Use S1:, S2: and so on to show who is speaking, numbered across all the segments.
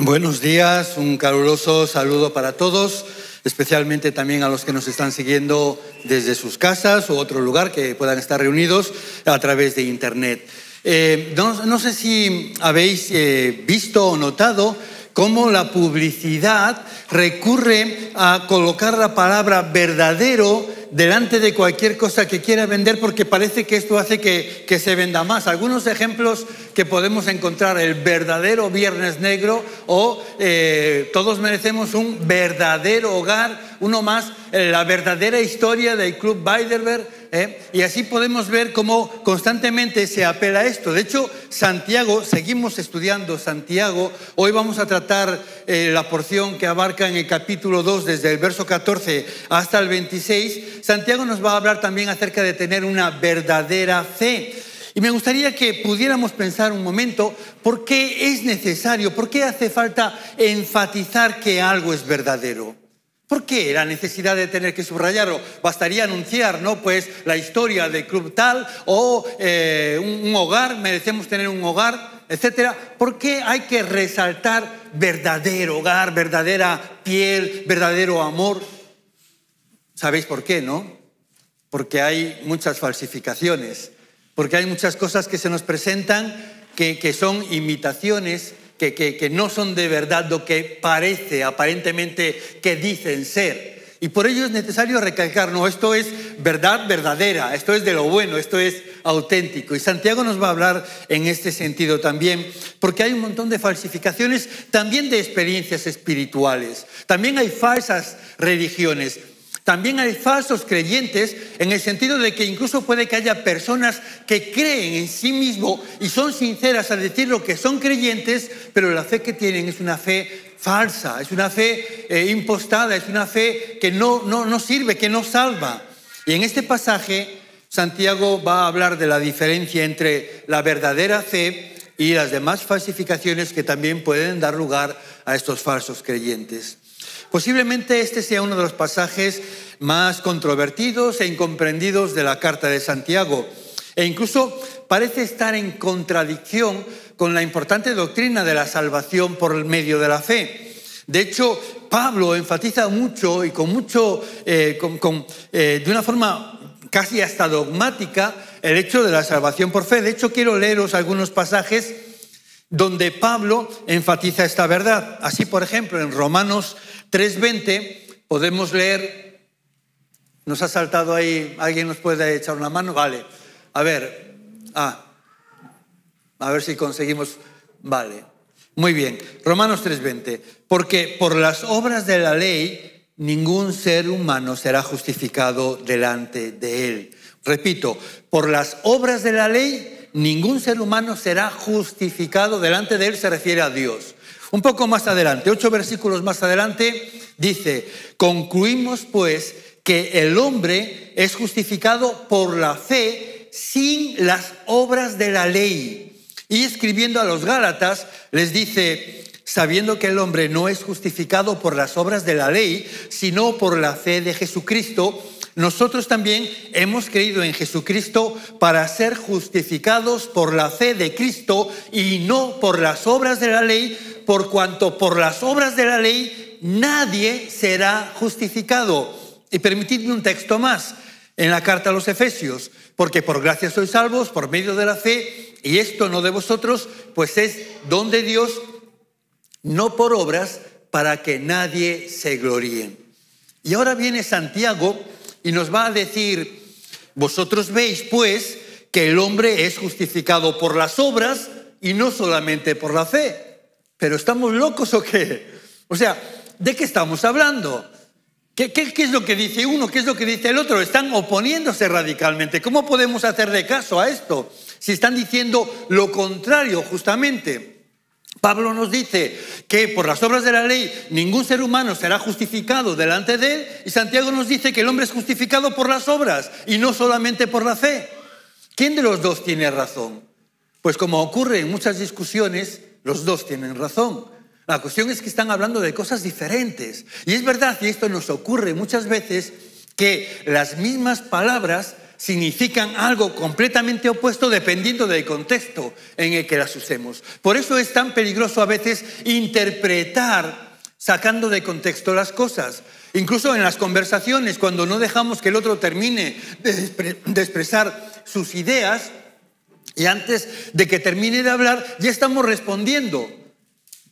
S1: Buenos días, un caluroso saludo para todos, especialmente también a los que nos están siguiendo desde sus casas o otro lugar que puedan estar reunidos a través de Internet. Eh, no, sé si habéis eh, visto o notado cómo la publicidad recurre a colocar la palabra verdadero delante de cualquier cosa que quiera vender porque parece que esto hace que, que, se venda más. Algunos ejemplos que podemos encontrar, el verdadero Viernes Negro o eh, todos merecemos un verdadero hogar, uno más, eh, la verdadera historia del Club Bilderberg ¿eh? Y así podemos ver cómo constantemente se apela a esto. De hecho, Santiago, seguimos estudiando Santiago. Hoy vamos a tratar eh, la porción que abarca en el capítulo 2, desde el verso 14 hasta el 26. Santiago nos va a hablar también acerca de tener una verdadera fe. Y me gustaría que pudiéramos pensar un momento por qué es necesario, por qué hace falta enfatizar que algo es verdadero. ¿Por qué la necesidad de tener que subrayarlo? Bastaría anunciar, ¿no? Pues la historia del club tal o eh, un, hogar, merecemos tener un hogar, etcétera. ¿Por qué hay que resaltar verdadero hogar, verdadera piel, verdadero amor? ¿Sabéis por qué, no? Porque hay muchas falsificaciones, porque hay muchas cosas que se nos presentan que, que son imitaciones que, no son de verdad lo que parece aparentemente que dicen ser. Y por ello es necesario recalcar, no, esto es verdad verdadera, esto es de lo bueno, esto es auténtico. Y Santiago nos va a hablar en este sentido también, porque hay un montón de falsificaciones, también de experiencias espirituales, también hay falsas religiones. También hay falsos creyentes en el sentido de que incluso puede que haya personas que creen en sí mismo y son sinceras a decir lo que son creyentes, pero la fe que tienen es una fe falsa, es una fe eh, impostada, es una fe que no, no, no sirve, que no salva. Y en este pasaje Santiago va a hablar de la diferencia entre la verdadera fe y las demás falsificaciones que también pueden dar lugar a estos falsos creyentes. Posiblemente este sea uno de los pasajes más controvertidos e incomprendidos de la carta de Santiago e incluso parece estar en contradicción con la importante doctrina de la salvación por medio de la fe. De hecho, Pablo enfatiza mucho y con mucho, eh, eh, de una forma casi hasta dogmática, el hecho de la salvación por fe. De hecho, quiero leeros algunos pasajes donde Pablo enfatiza esta verdad. Así, por ejemplo, en Romanos 3.20 podemos leer, nos ha saltado ahí, ¿alguien nos puede echar una mano? Vale, a ver, ah, a ver si conseguimos, vale, muy bien, Romanos 3.20, porque por las obras de la ley ningún ser humano será justificado delante de él. Repito, por las obras de la ley ningún ser humano será justificado delante de él, se refiere a Dios. Un poco más adelante, ocho versículos más adelante, dice, concluimos pues que el hombre es justificado por la fe sin las obras de la ley. Y escribiendo a los Gálatas, les dice, sabiendo que el hombre no es justificado por las obras de la ley, sino por la fe de Jesucristo, nosotros también hemos creído en Jesucristo para ser justificados por la fe de Cristo y no por las obras de la ley, por cuanto por las obras de la ley nadie será justificado. Y permitidme un texto más en la carta a los Efesios, porque por gracia sois salvos por medio de la fe, y esto no de vosotros, pues es don de Dios, no por obras, para que nadie se gloríe. Y ahora viene Santiago y nos va a decir, vosotros veis pues que el hombre es justificado por las obras y no solamente por la fe. ¿Pero estamos locos o qué? O sea, ¿de qué estamos hablando? ¿Qué, es lo que dice uno? ¿Qué es lo que dice el otro? Están oponiéndose radicalmente. ¿Cómo podemos hacerle caso a esto? Si están diciendo lo contrario, justamente. Pablo nos dice que por las obras de la ley ningún ser humano será justificado delante de él y Santiago nos dice que el hombre es justificado por las obras y no solamente por la fe. ¿Quién de los dos tiene razón? Pues como ocurre en muchas discusiones, los dos tienen razón. La cuestión es que están hablando de cosas diferentes. Y es verdad, y esto nos ocurre muchas veces, que las mismas palabras significan algo completamente opuesto dependiendo del contexto en el que las usemos. Por eso es tan peligroso a veces interpretar sacando de contexto las cosas. Incluso en las conversaciones, cuando no dejamos que el otro termine de, expresar sus ideas, y antes de que termine de hablar, ya estamos respondiendo.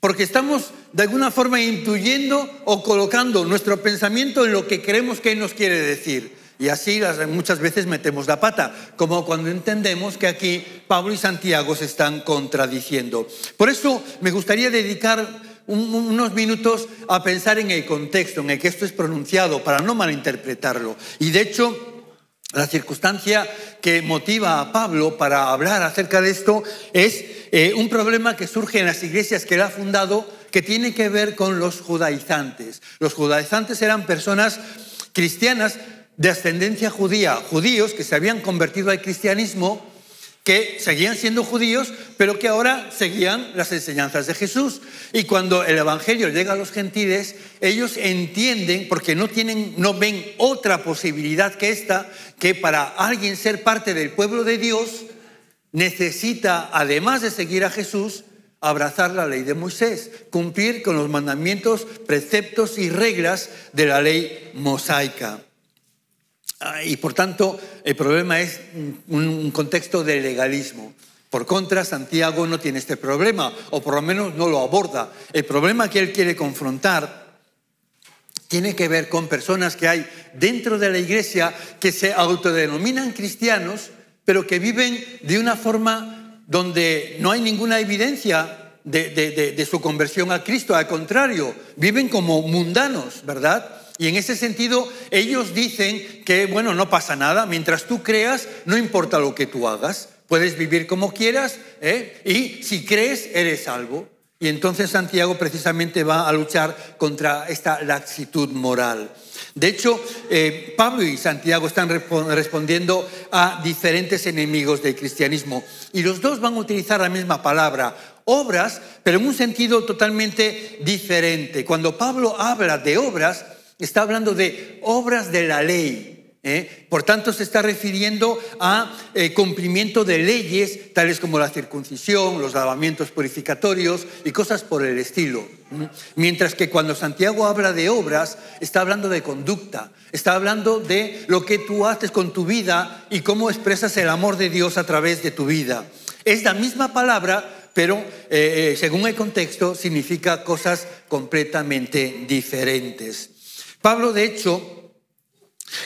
S1: Porque estamos de alguna forma intuyendo o colocando nuestro pensamiento en lo que creemos que nos quiere decir. Y así muchas veces metemos la pata, como cuando entendemos que aquí Pablo y Santiago se están contradiciendo. Por eso me gustaría dedicar unos minutos a pensar en el contexto en el que esto es pronunciado, para no malinterpretarlo. Y de hecho, la circunstancia que motiva a Pablo para hablar acerca de esto es eh, un problema que surge en las iglesias que él ha fundado que tiene que ver con los judaizantes. Los judaizantes eran personas cristianas de ascendencia judía, judíos que se habían convertido al cristianismo, que seguían siendo judíos, pero que ahora seguían las enseñanzas de Jesús. Y cuando el Evangelio llega a los gentiles, ellos entienden, porque no, tienen, no ven otra posibilidad que esta, que para alguien ser parte del pueblo de Dios, necesita, además de seguir a Jesús, abrazar la ley de Moisés, cumplir con los mandamientos, preceptos y reglas de la ley mosaica. Ah, y por tanto, el problema es un contexto de legalismo. Por contra, Santiago no tiene este problema, o por lo menos no lo aborda. El problema que él quiere confrontar tiene que ver con personas que hay dentro de la iglesia que se autodenominan cristianos, pero que viven de una forma donde no hay ninguna evidencia de, de su conversión a Cristo. Al contrario, viven como mundanos, ¿verdad? Y en ese sentido, ellos dicen que, bueno, no pasa nada, mientras tú creas, no importa lo que tú hagas, puedes vivir como quieras, ¿eh? y si crees, eres salvo. Y entonces Santiago precisamente va a luchar contra esta laxitud moral. De hecho, eh, Pablo y Santiago están respondiendo a diferentes enemigos del cristianismo y los dos van a utilizar la misma palabra, obras, pero en un sentido totalmente diferente. Cuando Pablo habla de obras, está hablando de obras de la ley. ¿eh? Por tanto, se está refiriendo a eh, cumplimiento de leyes tales como la circuncisión, los lavamientos purificatorios y cosas por el estilo. Mientras que cuando Santiago habla de obras, está hablando de conducta, está hablando de lo que tú haces con tu vida y cómo expresas el amor de Dios a través de tu vida. Es la misma palabra, pero eh, según el contexto significa cosas completamente diferentes. Pablo, de hecho,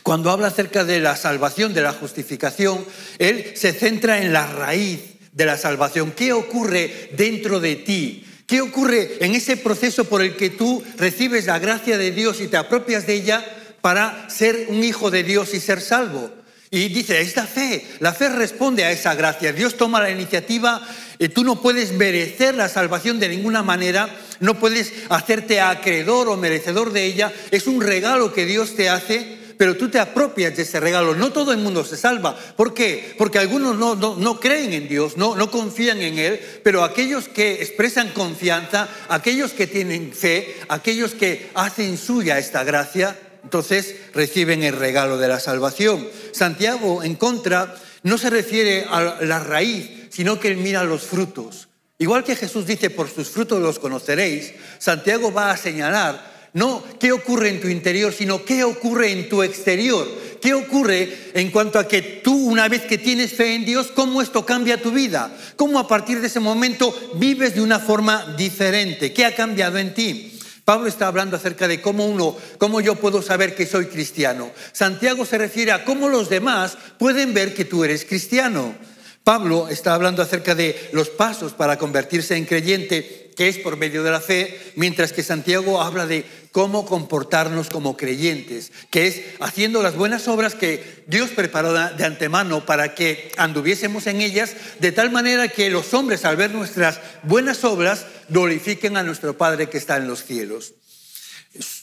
S1: cuando habla acerca de la salvación, de la justificación, él se centra en la raíz de la salvación. ¿Qué ocurre dentro de ti? ¿Qué ocurre en ese proceso por el que tú recibes la gracia de Dios y te apropias de ella para ser un hijo de Dios y ser salvo? Y dice, es la fe. La fe responde a esa gracia. Dios toma la iniciativa. y tú no puedes merecer la salvación de ninguna manera. No puedes hacerte acreedor o merecedor de ella. Es un regalo que Dios te hace, pero tú te apropias de ese regalo. No todo el mundo se salva. ¿Por qué? Porque algunos no, no, creen en Dios, no, no confían en Él, pero aquellos que expresan confianza, aquellos que tienen fe, aquellos que hacen suya esta gracia, entonces reciben el regalo de la salvación. Santiago, en contra, no se refiere a la raíz, sino que mira los frutos. Igual que Jesús dice, por sus frutos los conoceréis, Santiago va a señalar no qué ocurre en tu interior, sino qué ocurre en tu exterior. ¿Qué ocurre en cuanto a que tú, una vez que tienes fe en Dios, cómo esto cambia tu vida? ¿Cómo a partir de ese momento vives de una forma diferente? ¿Qué ha cambiado en ti? Pablo está hablando acerca de cómo uno, cómo yo puedo saber que soy cristiano. Santiago se refiere a cómo los demás pueden ver que tú eres cristiano. Pablo está hablando acerca de los pasos para convertirse en creyente, que es por medio de la fe, mientras que Santiago habla de cómo comportarnos como creyentes, que es haciendo las buenas obras que Dios preparó de antemano para que anduviésemos en ellas, de tal manera que los hombres al ver nuestras buenas obras glorifiquen a nuestro Padre que está en los cielos.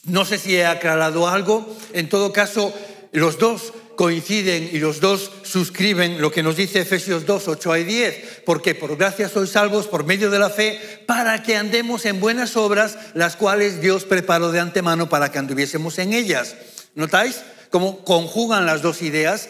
S1: No sé si he aclarado algo, en todo caso, los dos coinciden y los dos suscriben lo que nos dice Efesios 2, 8 y 10, porque por gracia sois salvos por medio de la fe, para que andemos en buenas obras, las cuales Dios preparó de antemano para que anduviésemos en ellas. ¿Notáis cómo conjugan las dos ideas?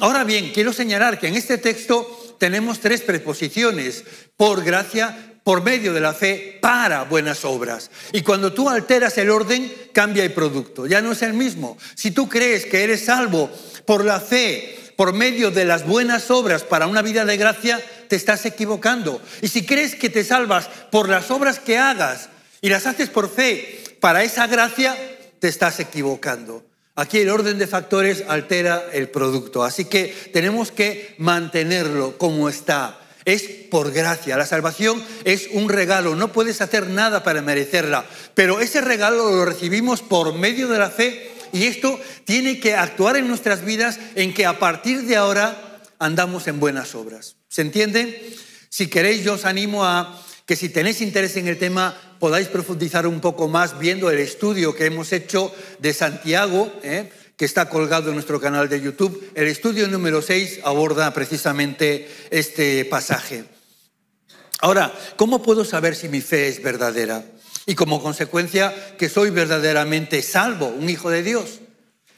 S1: Ahora bien, quiero señalar que en este texto tenemos tres preposiciones, por gracia, por medio de la fe, para buenas obras. Y cuando tú alteras el orden, cambia el producto, ya no es el mismo. Si tú crees que eres salvo por la fe, por medio de las buenas obras para una vida de gracia, te estás equivocando. Y si crees que te salvas por las obras que hagas y las haces por fe para esa gracia, te estás equivocando. Aquí el orden de factores altera el producto, así que tenemos que mantenerlo como está. Es por gracia. La salvación es un regalo, no puedes hacer nada para merecerla, pero ese regalo lo recibimos por medio de la fe y esto tiene que actuar en nuestras vidas en que a partir de ahora andamos en buenas obras. ¿Se entiende? Si queréis, yo os animo a que si tenéis interés en el tema podáis profundizar un poco más viendo el estudio que hemos hecho de Santiago, ¿eh? Que está colgado en nuestro canal de YouTube. El estudio número 6 aborda precisamente este pasaje. Ahora, ¿cómo puedo saber si mi fe es verdadera? y como consecuencia que soy verdaderamente salvo, un hijo de Dios.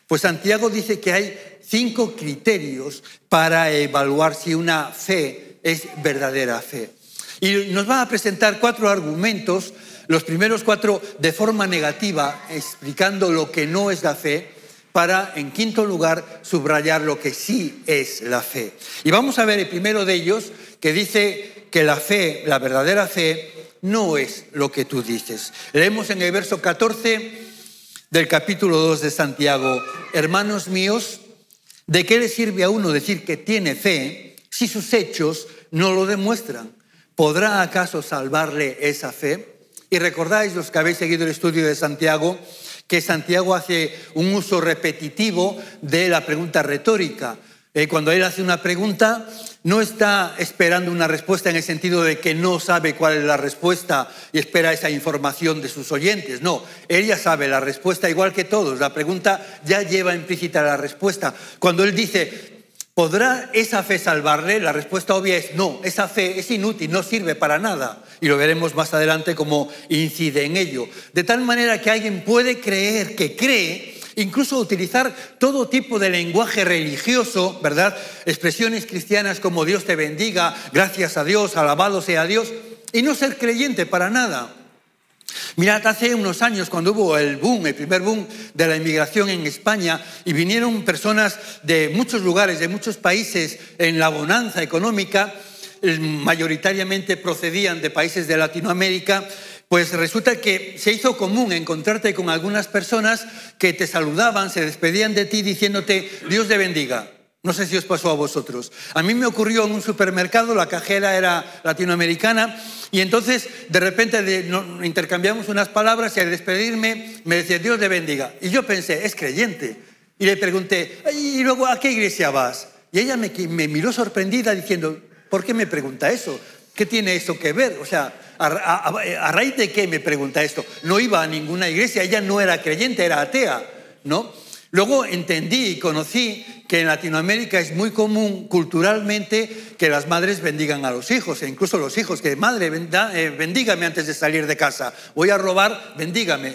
S1: Pues Santiago dice que hay cinco criterios para evaluar si una fe es verdadera fe. Y nos va a presentar cuatro argumentos, los primeros cuatro de forma negativa, explicando lo que no es la fe, para, en quinto lugar, subrayar lo que sí es la fe. Y vamos a ver el primero de ellos, que dice que la fe, la verdadera fe, no es lo que tú dices. Leemos en el verso 14 del capítulo 2 de Santiago, hermanos míos, ¿de qué le sirve a uno decir que tiene fe si sus hechos no lo demuestran? ¿Podrá acaso salvarle esa fe? Y recordáis los que habéis seguido el estudio de Santiago, que Santiago hace un uso repetitivo de la pregunta retórica. Eh, cuando él hace una pregunta, no está esperando una respuesta en el sentido de que no sabe cuál es la respuesta y espera esa información de sus oyentes. No, él ya sabe la respuesta igual que todos. La pregunta ya lleva implícita la respuesta. Cuando él dice, ¿podrá esa fe salvarle? La respuesta obvia es no, esa fe es inútil, no sirve para nada. Y lo veremos más adelante cómo incide en ello. De tal manera que alguien puede creer que cree incluso utilizar todo tipo de lenguaje religioso, ¿verdad? Expresiones cristianas como Dios te bendiga, gracias a Dios, alabado sea Dios, y no ser creyente para nada. Mirad, hace unos años cuando hubo el boom, el primer boom de la inmigración en España y vinieron personas de muchos lugares, de muchos países en la bonanza económica, mayoritariamente procedían de países de Latinoamérica, pues resulta que se hizo común encontrarte con algunas personas que te saludaban, se despedían de ti diciéndote Dios te bendiga. No sé si os pasó a vosotros. A mí me ocurrió en un supermercado, la cajera era latinoamericana y entonces de repente intercambiamos unas palabras y al despedirme me decía Dios te bendiga. Y yo pensé, es creyente. Y le pregunté, ¿y luego a qué iglesia vas? Y ella me, miró sorprendida diciendo, ¿por qué me pregunta eso? ¿Qué tiene eso que ver? O sea, ¿A, raíz de qué me pregunta esto? No iba a ninguna iglesia, ella no era creyente, era atea, ¿no? Luego entendí y conocí que en Latinoamérica es muy común culturalmente que las madres bendigan a los hijos, e incluso los hijos, que madre, eh, bendígame antes de salir de casa, voy a robar, bendígame.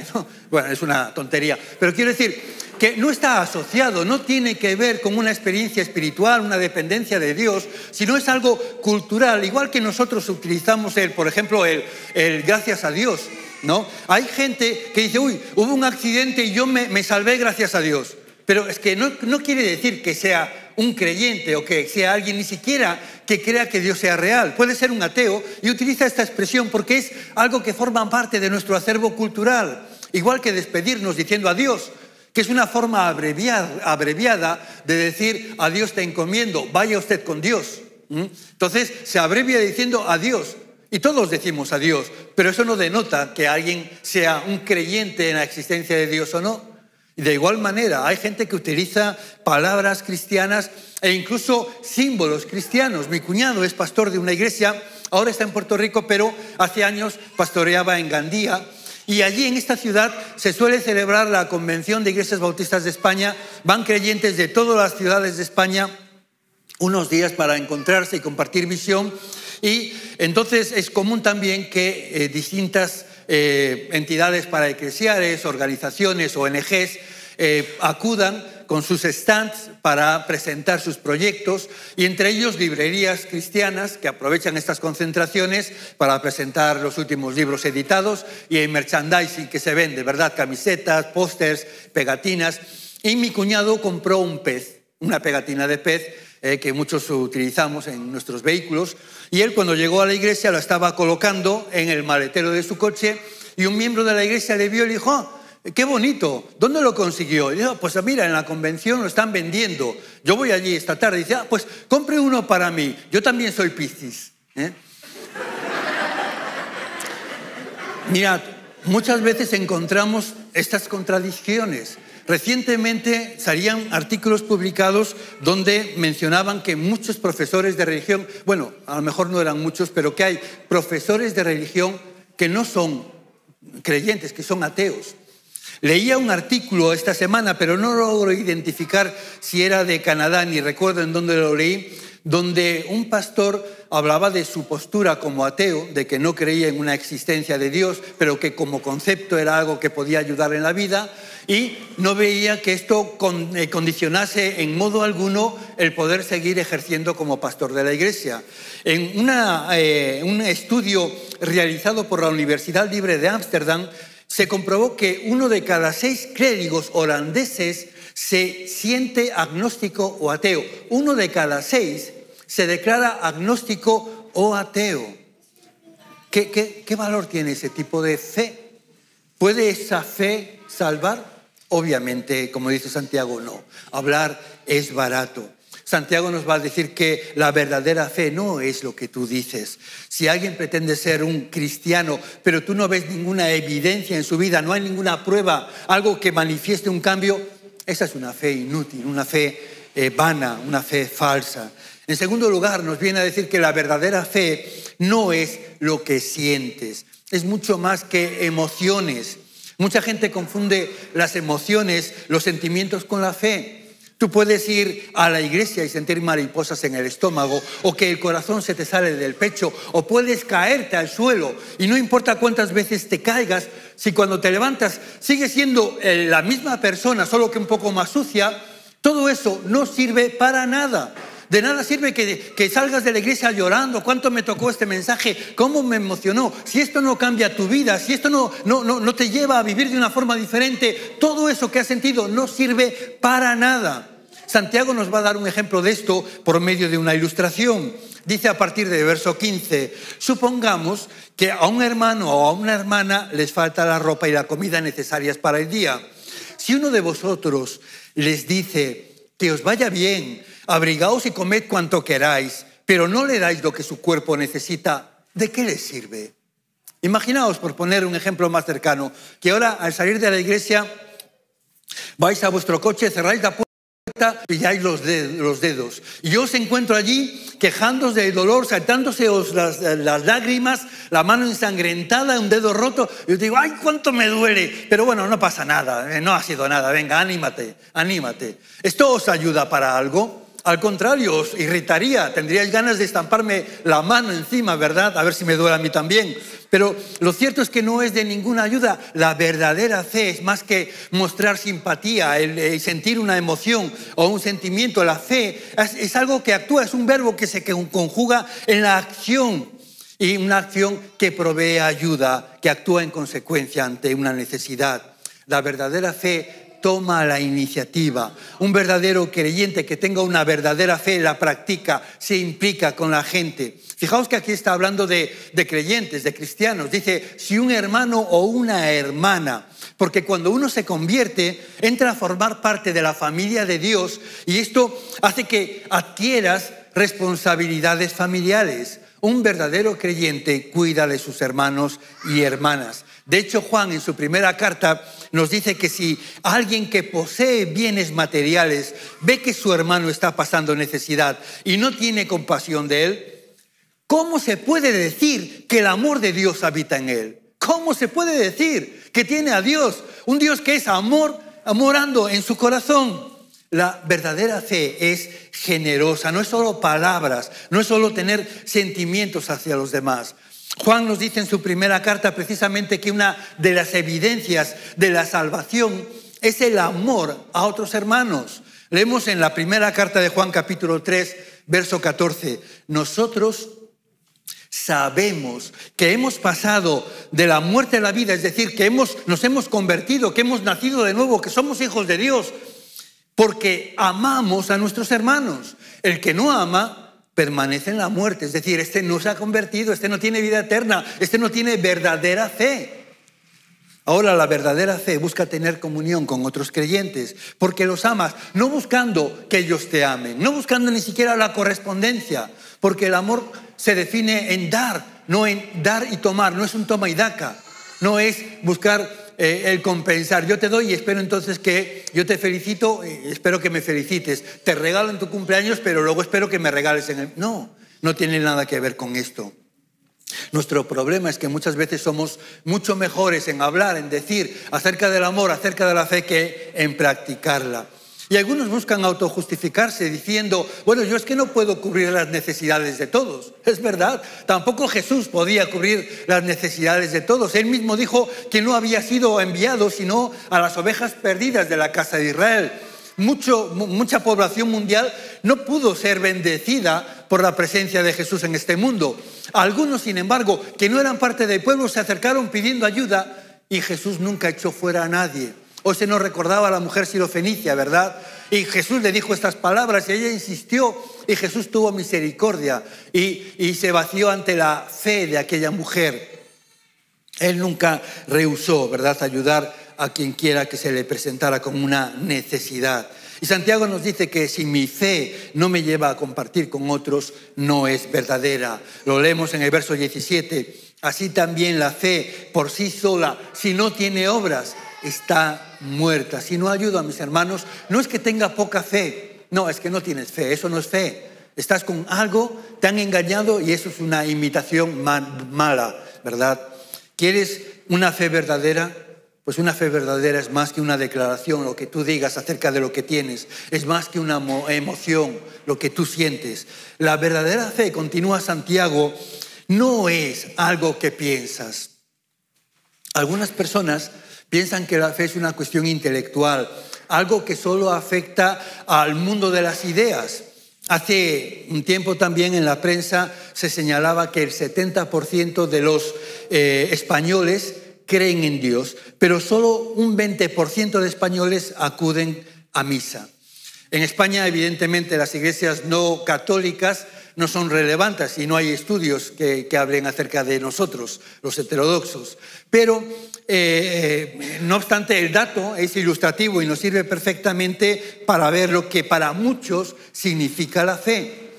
S1: Bueno, es una tontería, pero quiero decir que no está asociado, no tiene que ver con una experiencia espiritual, una dependencia de Dios, sino es algo cultural, igual que nosotros utilizamos el, por ejemplo, el, el gracias a Dios. ¿no? Hay gente que dice, uy, hubo un accidente y yo me, salvé gracias a Dios. Pero es que no, quiere decir que sea un creyente o que sea alguien ni siquiera que crea que Dios sea real. Puede ser un ateo y utiliza esta expresión porque es algo que forma parte de nuestro acervo cultural. Igual que despedirnos diciendo adiós, que es una forma abreviada, de decir adiós te encomiendo, vaya usted con Dios. Entonces se abrevia diciendo adiós. Y todos decimos a Dios, pero eso no denota que alguien sea un creyente en la existencia de Dios o no. De igual manera, hay gente que utiliza palabras cristianas e incluso símbolos cristianos. Mi cuñado es pastor de una iglesia, ahora está en Puerto Rico, pero hace años pastoreaba en Gandía. Y allí en esta ciudad se suele celebrar la Convención de Iglesias Bautistas de España. Van creyentes de todas las ciudades de España unos días para encontrarse y compartir visión. Y entonces es común también que eh, distintas eh, entidades paraeclesiales, organizaciones, ONGs, eh, acudan con sus stands para presentar sus proyectos y entre ellos librerías cristianas que aprovechan estas concentraciones para presentar los últimos libros editados y el merchandising que se vende, ¿verdad? Camisetas, pósters, pegatinas. Y mi cuñado compró un pez, una pegatina de pez eh, que muchos utilizamos en nuestros vehículos. Y él cuando llegó a la iglesia lo estaba colocando en el maletero de su coche y un miembro de la iglesia le vio y le dijo, ah, qué bonito, ¿dónde lo consiguió? Dijo, pues mira, en la convención lo están vendiendo. Yo voy allí esta tarde. Y dice, ah, pues compre uno para mí. Yo también soy Piscis. ¿eh? Mirad, muchas veces encontramos estas contradicciones. Recientemente salían artículos publicados donde mencionaban que muchos profesores de religión, bueno, a lo mejor no eran muchos, pero que hay profesores de religión que no son creyentes, que son ateos. Leía un artículo esta semana, pero no logro identificar si era de Canadá, ni recuerdo en dónde lo leí, donde un pastor hablaba de su postura como ateo, de que no creía en una existencia de Dios, pero que como concepto era algo que podía ayudar en la vida, y no veía que esto eh, condicionase en modo alguno el poder seguir ejerciendo como pastor de la iglesia. En eh, un estudio realizado por la Universidad Libre de Ámsterdam, se comprobó que uno de cada seis clérigos holandeses se siente agnóstico o ateo. Uno de cada seis se declara agnóstico o ateo. ¿Qué, qué valor tiene ese tipo de fe? ¿Puede esa fe salvar? Obviamente, como dice Santiago, no. Hablar es barato. Santiago nos va a decir que la verdadera fe no es lo que tú dices. Si alguien pretende ser un cristiano, pero tú no ves ninguna evidencia en su vida, no hay ninguna prueba, algo que manifieste un cambio, esa es una fe inútil, una fe eh, vana, una fe falsa. En segundo lugar, nos viene a decir que la verdadera fe no es lo que sientes, es mucho más que emociones. Mucha gente confunde las emociones, los sentimientos con la fe. Tú puedes ir a la iglesia y sentir mariposas en el estómago o que el corazón se te sale del pecho o puedes caerte al suelo y no importa cuántas veces te caigas, si cuando te levantas sigues siendo eh, la misma persona, solo que un poco más sucia, todo eso no sirve para nada. De nada sirve que, salgas de la iglesia llorando, cuánto me tocó este mensaje, cómo me emocionó. Si esto no cambia tu vida, si esto no, no, no, no te lleva a vivir de una forma diferente, todo eso que has sentido no sirve para nada. Santiago nos va a dar un ejemplo de esto por medio de una ilustración. Dice a partir del verso 15, supongamos que a un hermano o a una hermana les falta la ropa y la comida necesarias para el día. Si uno de vosotros les dice que os vaya bien, abrigaos y comed cuanto queráis, pero no le dais lo que su cuerpo necesita, ¿de qué les sirve? Imaginaos, por poner un ejemplo más cercano, que ahora al salir de la iglesia vais a vuestro coche, cerráis la puerta, pilláis los, los dedos. Y yo os encuentro allí quejándose de dolor, saltándose las, las, lágrimas, la mano ensangrentada, un dedo roto. Y os digo, ay, cuánto me duele. Pero bueno, no pasa nada, eh, no ha sido nada. Venga, anímate, anímate. ¿Esto os ayuda para algo? Al contrario, os irritaría, tendríais ganas de estamparme la mano encima, ¿verdad? A ver si me duele a mí también. Pero lo cierto es que no es de ninguna ayuda. La verdadera fe es más que mostrar simpatía, el, sentir una emoción o un sentimiento. La fe es, algo que actúa, es un verbo que se conjuga en la acción y una acción que provee ayuda, que actúa en consecuencia ante una necesidad. La verdadera fe toma la iniciativa. Un verdadero creyente que tenga una verdadera fe, la practica, se implica con la gente. Fijaos que aquí está hablando de, creyentes, de cristianos. Dice, si un hermano o una hermana, porque cuando uno se convierte, entra a formar parte de la familia de Dios y esto hace que adquieras responsabilidades familiares. Un verdadero creyente cuida de sus hermanos y hermanas. De hecho, Juan en su primera carta nos dice que si alguien que posee bienes materiales ve que su hermano está pasando necesidad y no tiene compasión de él, ¿cómo se puede decir que el amor de Dios habita en él? ¿Cómo se puede decir que tiene a Dios, un Dios que es amor, morando en su corazón? La verdadera fe es generosa, no es solo palabras, no es solo tener sentimientos hacia los demás. Juan nos dice en su primera carta precisamente que una de las evidencias de la salvación es el amor a otros hermanos. Leemos en la primera carta de Juan capítulo 3, verso 14, nosotros sabemos que hemos pasado de la muerte a la vida, es decir, que hemos, nos hemos convertido, que hemos nacido de nuevo, que somos hijos de Dios, porque amamos a nuestros hermanos. El que no ama permanece en la muerte, es decir, este no se ha convertido, este no tiene vida eterna, este no tiene verdadera fe. Ahora la verdadera fe busca tener comunión con otros creyentes, porque los amas, no buscando que ellos te amen, no buscando ni siquiera la correspondencia, porque el amor se define en dar, no en dar y tomar, no es un toma y daca, no es buscar eh, el compensar. Yo te doy y espero entonces que yo te felicito, eh, espero que me felicites, te regalo en tu cumpleaños, pero luego espero que me regales en el... No, no tiene nada que ver con esto. Nuestro problema es que muchas veces somos mucho mejores en hablar, en decir acerca del amor, acerca de la fe, que en practicarla. Y algunos buscan autojustificarse diciendo, bueno, yo es que no puedo cubrir las necesidades de todos. Es verdad, tampoco Jesús podía cubrir las necesidades de todos. Él mismo dijo que no había sido enviado sino a las ovejas perdidas de la casa de Israel mucha población mundial no pudo ser bendecida por la presencia de Jesús en este mundo. Algunos, sin embargo, que no eran parte del pueblo, se acercaron pidiendo ayuda y Jesús nunca echó fuera a nadie. Hoy se nos recordaba a la mujer sirofenicia, ¿verdad? Y Jesús le dijo estas palabras y ella insistió y Jesús tuvo misericordia y, se vació ante la fe de aquella mujer. Él nunca rehusó, ¿verdad?, ayudar a quien quiera que se le presentara como una necesidad. Y Santiago nos dice que si mi fe no me lleva a compartir con otros, no es verdadera. Lo leemos en el verso 17. Así también la fe por sí sola, si no tiene obras, está muerta. Si no ayudo a mis hermanos, no es que tenga poca fe, no, es que no tienes fe, eso no es fe. Estás con algo, te han engañado y eso es una imitación mala, ¿verdad? ¿Quieres una fe verdadera? Pues una fe verdadera es más que una declaración, lo que tú digas acerca de lo que tienes, es más que una emoción, lo que tú sientes. La verdadera fe, continúa Santiago, no es algo que piensas. Algunas personas piensan que la fe es una cuestión intelectual, algo que solo afecta al mundo de las ideas. Hace un tiempo también en la prensa se señalaba que el 70% de los eh, españoles creen en Dios, pero solo un 20% de españoles acuden a misa. En España, evidentemente, las iglesias no católicas no son relevantes y no hay estudios que, hablen acerca de nosotros, los heterodoxos. Pero, eh, eh, no obstante, el dato es ilustrativo y nos sirve perfectamente para ver lo que para muchos significa la fe.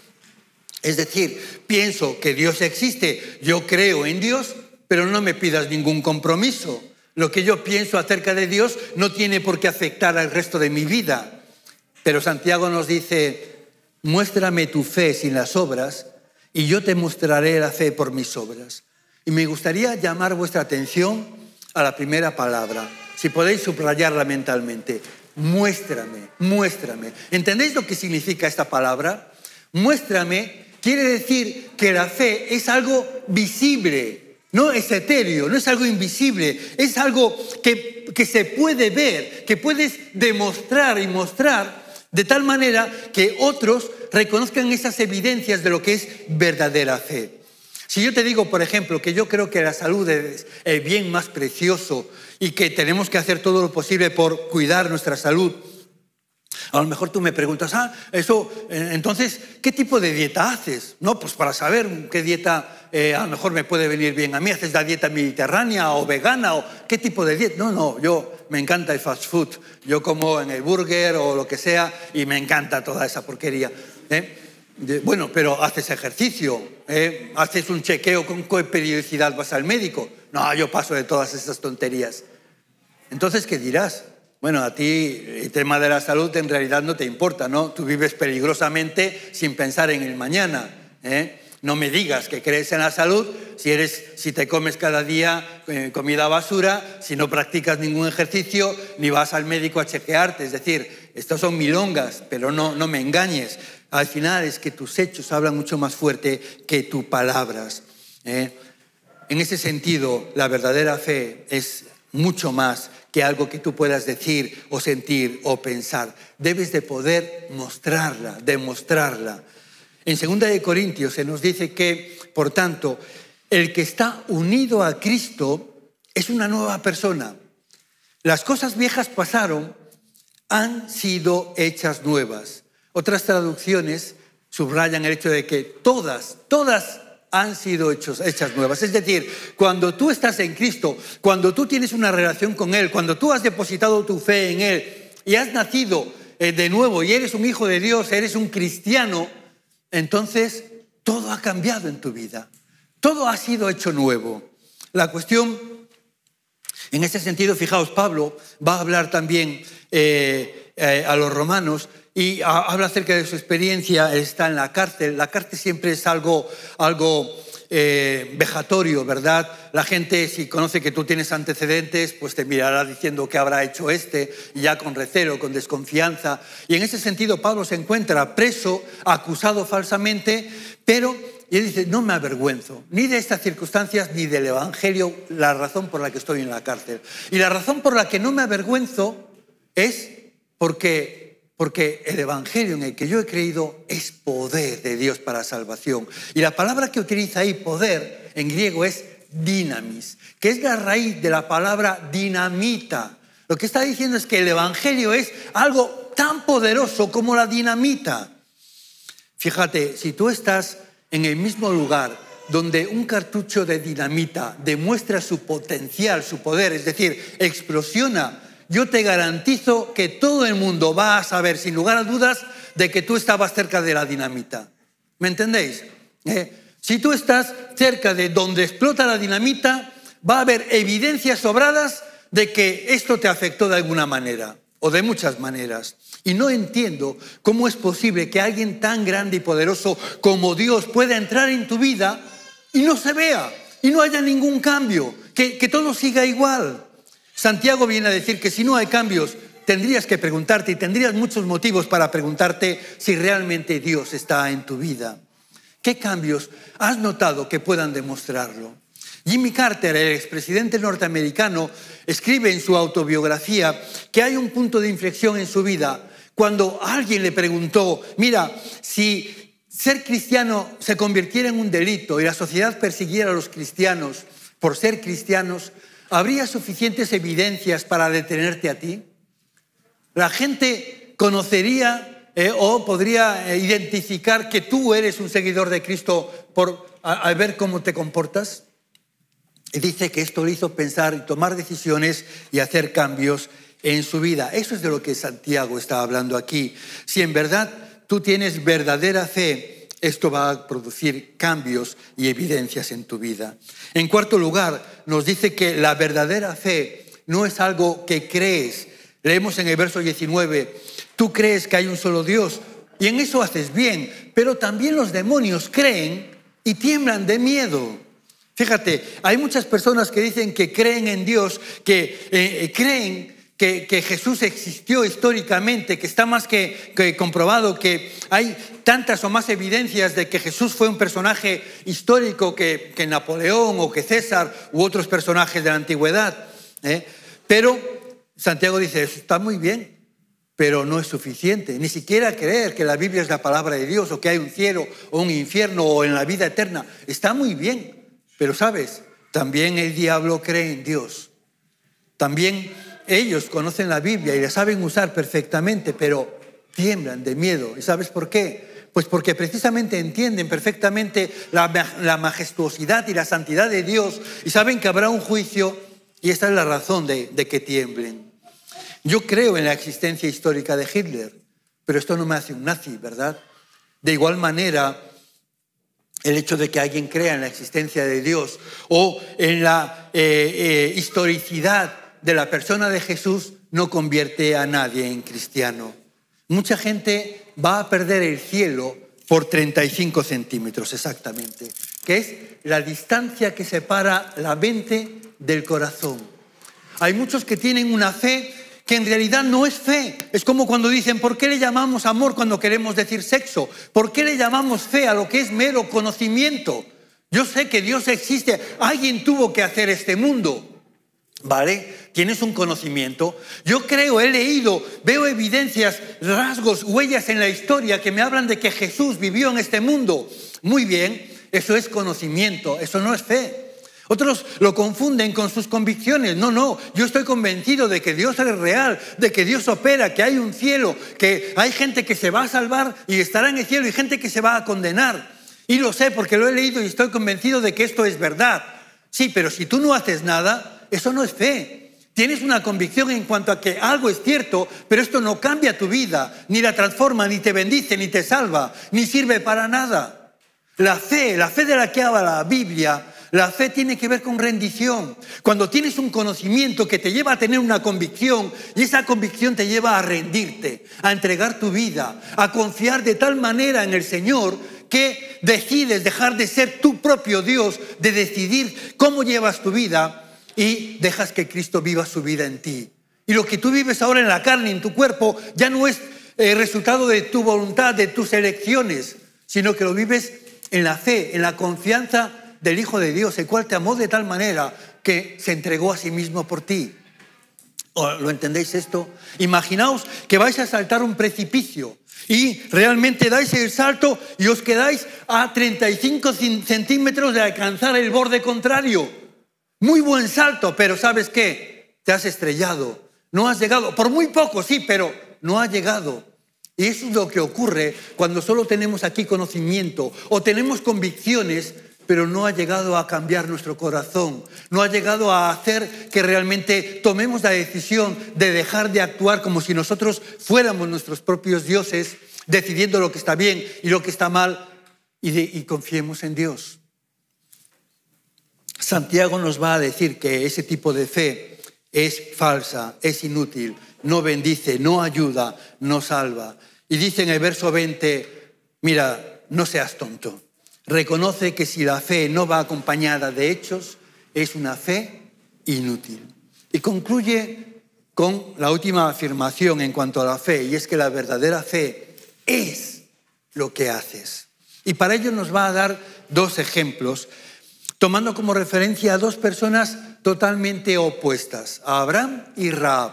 S1: Es decir, pienso que Dios existe, yo creo en Dios, pero no me pidas ningún compromiso. Lo que yo pienso acerca de Dios no tiene por qué afectar al resto de mi vida. Pero Santiago nos dice, muéstrame tu fe sin las obras y yo te mostraré la fe por mis obras. Y me gustaría llamar vuestra atención a la primera palabra, si podéis subrayarla mentalmente. Muéstrame, muéstrame. ¿Entendéis lo que significa esta palabra? Muéstrame quiere decir que la fe es algo visible, no es etéreo, no es algo invisible, es algo que, que, se puede ver, que puedes demostrar y mostrar de tal manera que otros reconozcan esas evidencias de lo que es verdadera fe. Si yo te digo, por ejemplo, que yo creo que la salud es el bien más precioso y que tenemos que hacer todo lo posible por cuidar nuestra salud, a lo mejor tú me preguntas, ah, eso, eh, entonces, ¿qué tipo de dieta haces? No, pues para saber qué dieta eh, a lo mejor me puede venir bien a mí. ¿Haces la dieta mediterránea o vegana o qué tipo de dieta? No, no, yo me encanta el fast food. Yo como en el burger o lo que sea y me encanta toda esa porquería. ¿eh? Bueno, pero haces ejercicio, haces un chequeo con qué periodicidad vas al médico. No, yo paso de todas esas tonterías. Entonces, ¿qué dirás? Bueno, a ti el tema de la salud en realidad no te importa, ¿no? Tú vives peligrosamente sin pensar en el mañana. ¿eh? No me digas que crees en la salud si, eres, si te comes cada día eh, comida basura, si no practicas ningún ejercicio, ni vas al médico a chequearte. Es decir, estos son milongas, pero no, no me engañes. Al final es que tus hechos hablan mucho más fuerte que tus palabras. ¿eh? En ese sentido, la verdadera fe es mucho más que algo que tú puedas decir o sentir o pensar. Debes de poder mostrarla, demostrarla. En 2 de Corintios se nos dice que, por tanto, el que está unido a Cristo es una nueva persona. Las cosas viejas pasaron, han sido hechas nuevas. Otras traducciones subrayan el hecho de que todas, todas han sido hechas nuevas. Es decir, cuando tú estás en Cristo, cuando tú tienes una relación con Él, cuando tú has depositado tu fe en Él y has nacido eh, de nuevo y eres un hijo de Dios, eres un cristiano, entonces todo ha cambiado en tu vida. Todo ha sido hecho nuevo. La cuestión, en ese sentido, fijaos, Pablo va a hablar también eh, eh, a los romanos y habla acerca de su experiencia, está en la cárcel. La cárcel siempre es algo, algo eh, vejatorio, ¿verdad? La gente, si conoce que tú tienes antecedentes, pues te mirará diciendo que habrá hecho este, ya con recelo, con desconfianza. Y en ese sentido, Pablo se encuentra preso, acusado falsamente, pero y él dice, no me avergüenzo ni de estas circunstancias ni del Evangelio, la razón por la que estoy en la cárcel. Y la razón por la que no me avergüenzo es porque porque el Evangelio en el que yo he creído es poder de Dios para salvación. Y la palabra que utiliza ahí, poder, en griego es dinamis, que es la raíz de la palabra dinamita. Lo que está diciendo es que el Evangelio es algo tan poderoso como la dinamita. Fíjate, si tú estás en el mismo lugar donde un cartucho de dinamita demuestra su potencial, su poder, es decir, explosiona yo te garantizo que todo el mundo va a saber, sin lugar a dudas, de que tú estabas cerca de la dinamita. ¿Me entendéis? Eh, si tú estás cerca de donde explota la dinamita, va a haber evidencias sobradas de que esto te afectó de alguna manera o de muchas maneras. Y no entiendo cómo es posible que alguien tan grande y poderoso como Dios pueda entrar en tu vida y no se vea y no haya ningún cambio, que, que todo siga igual. Santiago viene a decir que si no hay cambios, tendrías que preguntarte y tendrías muchos motivos para preguntarte si realmente Dios está en tu vida. ¿Qué cambios has notado que puedan demostrarlo? Jimmy Carter, el expresidente norteamericano, escribe en su autobiografía que hay un punto de inflexión en su vida cuando alguien le preguntó, mira, si ser cristiano se convirtiera en un delito y la sociedad persiguiera a los cristianos por ser cristianos, ¿habría suficientes evidencias para detenerte a ti? La gente conocería eh, o podría eh, identificar que tú eres un seguidor de Cristo por, al ver cómo te comportas. Y dice que esto le hizo pensar y tomar decisiones y hacer cambios en su vida. Eso es de lo que Santiago está hablando aquí. Si en verdad tú tienes verdadera fe, esto va a producir cambios y evidencias en tu vida. En cuarto lugar, nos dice que la verdadera fe no es algo que crees. Leemos en el verso 19, tú crees que hay un solo Dios y en eso haces bien, pero también los demonios creen y tiemblan de miedo. Fíjate, hay muchas personas que dicen que creen en Dios, que eh, creen que, Jesús existió históricamente, que está más que, comprobado, que hay tantas o más evidencias de que Jesús fue un personaje histórico que, Napoleón o que César u otros personajes de la antigüedad. ¿eh? Pero Santiago dice, eso está muy bien, pero no es suficiente. Ni siquiera creer que la Biblia es la palabra de Dios o que hay un cielo o un infierno o en la vida eterna. Está muy bien, pero sabes, también el diablo cree en Dios. También ellos conocen la Biblia y la saben usar perfectamente, pero tiemblan de miedo. ¿Y sabes por qué? Pues porque precisamente entienden perfectamente la, majestuosidad y la santidad de Dios y saben que habrá un juicio y esta es la razón de, de que tiemblen. Yo creo en la existencia histórica de Hitler, pero esto no me hace un nazi, ¿verdad? De igual manera, el hecho de que alguien crea en la existencia de Dios o en la eh, eh, historicidad de la persona de Jesús no convierte a nadie en cristiano. Mucha gente va a perder el cielo por 35 centímetros exactamente, que es la distancia que separa la mente del corazón. Hay muchos que tienen una fe que en realidad no es fe. Es como cuando dicen, ¿por qué le llamamos amor cuando queremos decir sexo? ¿Por qué le llamamos fe a lo que es mero conocimiento? Yo sé que Dios existe, alguien tuvo que hacer este mundo, ¿vale? tienes un conocimiento. Yo creo, he leído, veo evidencias, rasgos, huellas en la historia que me hablan de que Jesús vivió en este mundo. Muy bien, eso es conocimiento, eso no es fe. Otros lo confunden con sus convicciones. No, no, yo estoy convencido de que Dios es real, de que Dios opera, que hay un cielo, que hay gente que se va a salvar y estará en el cielo y gente que se va a condenar. Y lo sé porque lo he leído y estoy convencido de que esto es verdad. Sí, pero si tú no haces nada, eso no es fe. Tienes una convicción en cuanto a que algo es cierto, pero esto no cambia tu vida, ni la transforma, ni te bendice, ni te salva, ni sirve para nada. La fe, la fe de la que habla la Biblia, la fe tiene que ver con rendición. Cuando tienes un conocimiento que te lleva a tener una convicción y esa convicción te lleva a rendirte, a entregar tu vida, a confiar de tal manera en el Señor que decides dejar de ser tu propio Dios, de decidir cómo llevas tu vida y dejas que Cristo viva su vida en ti. Y lo que tú vives ahora en la carne, en tu cuerpo, ya no es el eh, resultado de tu voluntad, de tus elecciones, sino que lo vives en la fe, en la confianza del Hijo de Dios, el cual te amó de tal manera que se entregó a sí mismo por ti. ¿Lo entendéis esto? Imaginaos que vais a saltar un precipicio y realmente dais el salto y os quedáis a 35 centímetros de alcanzar el borde contrario. Muy buen salto, pero ¿sabes qué? Te has estrellado. No has llegado, por muy poco, sí, pero no has llegado. Y eso es lo que ocurre cuando solo tenemos aquí conocimiento o tenemos convicciones pero no ha llegado a cambiar nuestro corazón, no ha llegado a hacer que realmente tomemos la decisión de dejar de actuar como si nosotros fuéramos nuestros propios dioses, decidiendo lo que está bien y lo que está mal, y, confiemos en Dios. Santiago nos va a decir que ese tipo de fe es falsa, es inútil, no bendice, no ayuda, no salva. Y dice en el verso 20, mira, no seas tonto reconoce que si la fe no va acompañada de hechos, es una fe inútil. Y concluye con la última afirmación en cuanto a la fe, y es que la verdadera fe es lo que haces. Y para ello nos va a dar dos ejemplos, tomando como referencia a dos personas totalmente opuestas, a Abraham y Raab.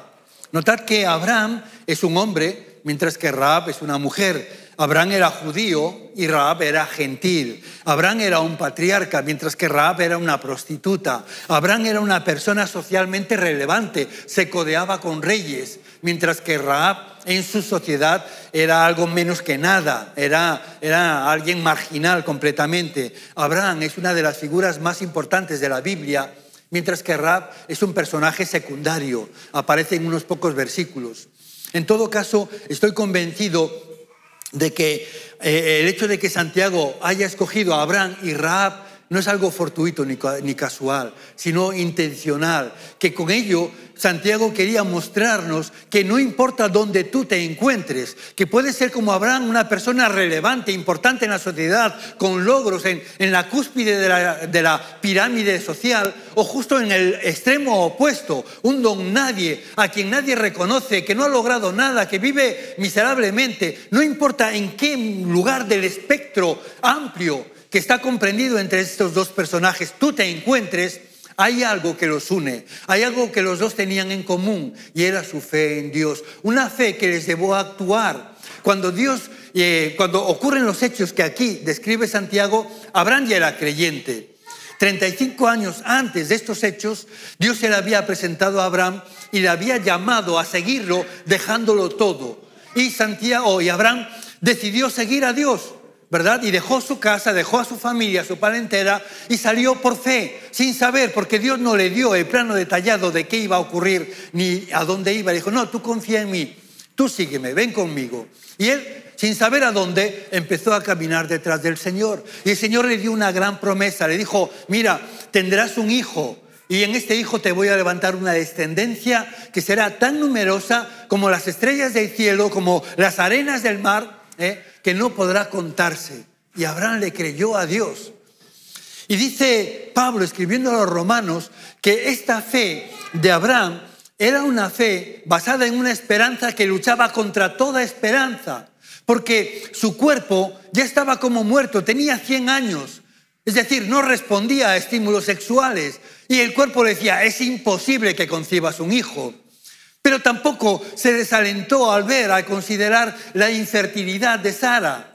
S1: Notad que Abraham es un hombre, mientras que Raab es una mujer. Abraham era judío y Raab era gentil. Abraham era un patriarca, mientras que Raab era una prostituta. Abraham era una persona socialmente relevante, se codeaba con reyes, mientras que Raab en su sociedad era algo menos que nada, era, era alguien marginal completamente. Abraham es una de las figuras más importantes de la Biblia, mientras que Raab es un personaje secundario, aparece en unos pocos versículos. En todo caso, estoy convencido de que eh, el hecho de que Santiago haya escogido a Abraham y Raab no es algo fortuito ni, casual, sino intencional, que con ello Santiago quería mostrarnos que no importa dónde tú te encuentres, que puedes ser como Abraham, una persona relevante, importante en la sociedad, con logros en, la cúspide de la, de la, pirámide social, o justo en el extremo opuesto, un don nadie, a quien nadie reconoce, que no ha logrado nada, que vive miserablemente, no importa en qué lugar del espectro amplio que está comprendido entre estos dos personajes, tú te encuentres, hay algo que los une, hay algo que los dos tenían en común y era su fe en Dios, una fe que les llevó a actuar. Cuando Dios, eh, cuando ocurren los hechos que aquí describe Santiago, Abraham ya era creyente. 35 años antes de estos hechos, Dios se le había presentado a Abraham y le había llamado a seguirlo dejándolo todo. Y Santiago y Abraham decidió seguir a Dios. ¿Verdad? Y dejó su casa, dejó a su familia, a su parentela y salió por fe, sin saber, porque Dios no le dio el plano detallado de qué iba a ocurrir ni a dónde iba. dijo, no, tú confía en mí, tú sígueme, ven conmigo. Y él, sin saber a dónde, empezó a caminar detrás del Señor. Y el Señor le dio una gran promesa, le dijo, mira, tendrás un hijo. Y en este hijo te voy a levantar una descendencia que será tan numerosa como las estrellas del cielo, como las arenas del mar, ¿eh? Que no podrá contarse. Y Abraham le creyó a Dios. Y dice Pablo, escribiendo a los romanos, que esta fe de Abraham era una fe basada en una esperanza que luchaba contra toda esperanza, porque su cuerpo ya estaba como muerto, tenía 100 años, Es decir, no respondía a estímulos sexuales. Y el cuerpo le decía, es imposible que concibas un hijo. Pero tampoco se desalentó al ver, al considerar la infertilidad de Sara,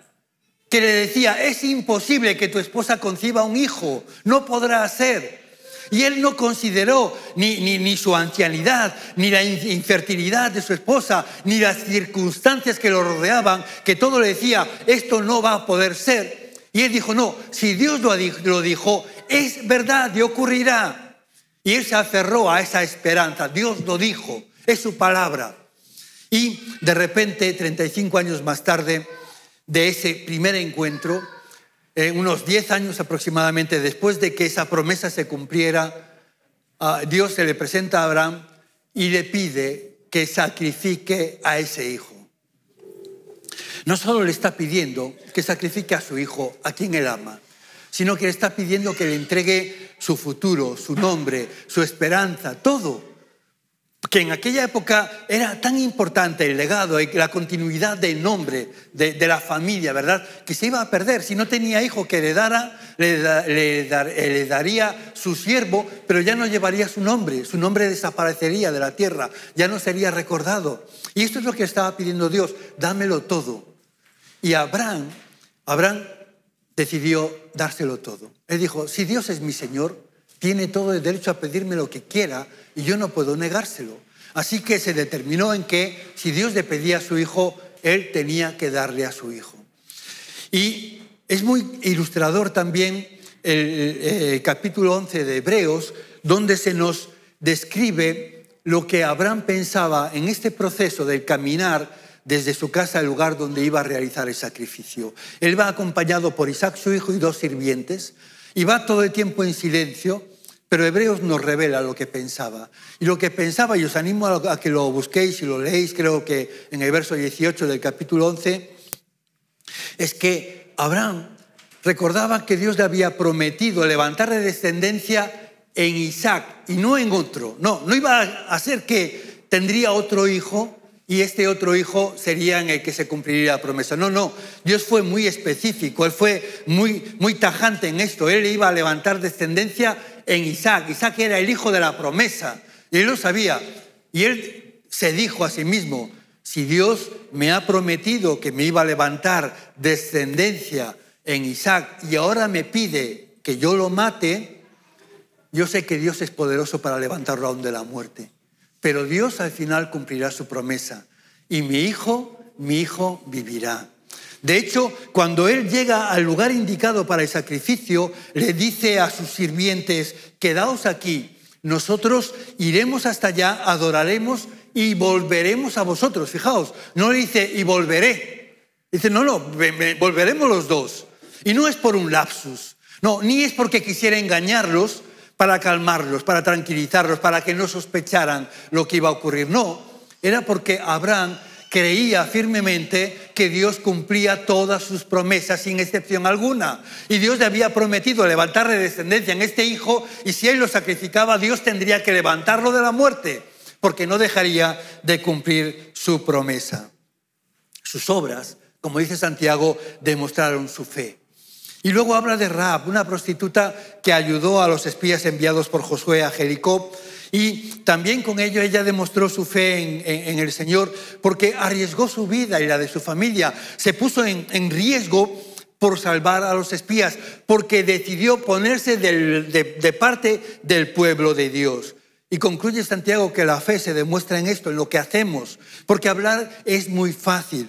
S1: que le decía, es imposible que tu esposa conciba un hijo, no podrá ser. Y él no consideró ni, ni, su ancianidad, ni la infertilidad de su esposa, ni las circunstancias que lo rodeaban, que todo le decía, esto no va a poder ser. Y él dijo, no, si Dios lo dijo, es verdad y ocurrirá. Y él se aferró a esa esperanza, Dios lo dijo, es su palabra. Y de repente, 35 años más tarde de ese primer encuentro, eh, unos 10 años aproximadamente después de que esa promesa se cumpliera, Dios se le presenta a Abraham y le pide que sacrifique a ese hijo. No solo le está pidiendo que sacrifique a su hijo, a quien él ama, sino que le está pidiendo que le entregue su futuro, su nombre, su esperanza, todo que en aquella época era tan importante el legado y la continuidad del nombre de, la familia, ¿verdad? Que se iba a perder. Si no tenía hijo que le dara, le, daría su siervo, pero ya no llevaría su nombre. Su nombre desaparecería de la tierra, ya no sería recordado. Y esto es lo que estaba pidiendo Dios, dámelo todo. Y Abraham, Abraham decidió dárselo todo. Él dijo, si Dios es mi Señor, tiene todo el derecho a pedirme lo que quiera y yo no puedo negárselo. Así que se determinó en que si Dios le pedía a su hijo, él tenía que darle a su hijo. Y es muy ilustrador también el, capítulo 11 de Hebreos, donde se nos describe lo que Abraham pensaba en este proceso del caminar desde su casa al lugar donde iba a realizar el sacrificio. Él va acompañado por Isaac, su hijo, y dos sirvientes, y va todo el tiempo en silencio pero Hebreos nos revela lo que pensaba. Y lo que pensaba, y os animo a que lo busquéis y lo leéis, creo que en el verso 18 del capítulo 11, es que Abraham recordaba que Dios le había prometido levantar de descendencia en Isaac y no en otro. No, no iba a ser que tendría otro hijo y este otro hijo sería en el que se cumpliría la promesa. No, no, Dios fue muy específico, Él fue muy, muy tajante en esto. Él iba a levantar descendencia en Isaac. Isaac era el hijo de la promesa y él lo sabía. Y él se dijo a sí mismo, si Dios me ha prometido que me iba a levantar descendencia en Isaac y ahora me pide que yo lo mate, yo sé que Dios es poderoso para levantarlo aún de la muerte. Pero Dios al final cumplirá su promesa. Y mi hijo, mi hijo vivirá. De hecho, cuando él llega al lugar indicado para el sacrificio, le dice a sus sirvientes, quedaos aquí, nosotros iremos hasta allá, adoraremos y volveremos a vosotros. Fijaos, no le dice y volveré. Dice, no, no, volveremos los dos. Y no es por un lapsus, no, ni es porque quisiera engañarlos para calmarlos, para tranquilizarlos, para que no sospecharan lo que iba a ocurrir. No, era porque Abraham creía firmemente que Dios cumplía todas sus promesas sin excepción alguna. Y Dios le había prometido levantarle descendencia en este hijo y si él lo sacrificaba, Dios tendría que levantarlo de la muerte, porque no dejaría de cumplir su promesa. Sus obras, como dice Santiago, demostraron su fe. Y luego habla de Raab, una prostituta que ayudó a los espías enviados por Josué a Jericó y también con ello ella demostró su fe en, el Señor porque arriesgó su vida y la de su familia. Se puso en, riesgo por salvar a los espías, porque decidió ponerse de, parte del pueblo de Dios. Y concluye Santiago que la fe se demuestra en esto, en lo que hacemos, porque hablar es muy fácil,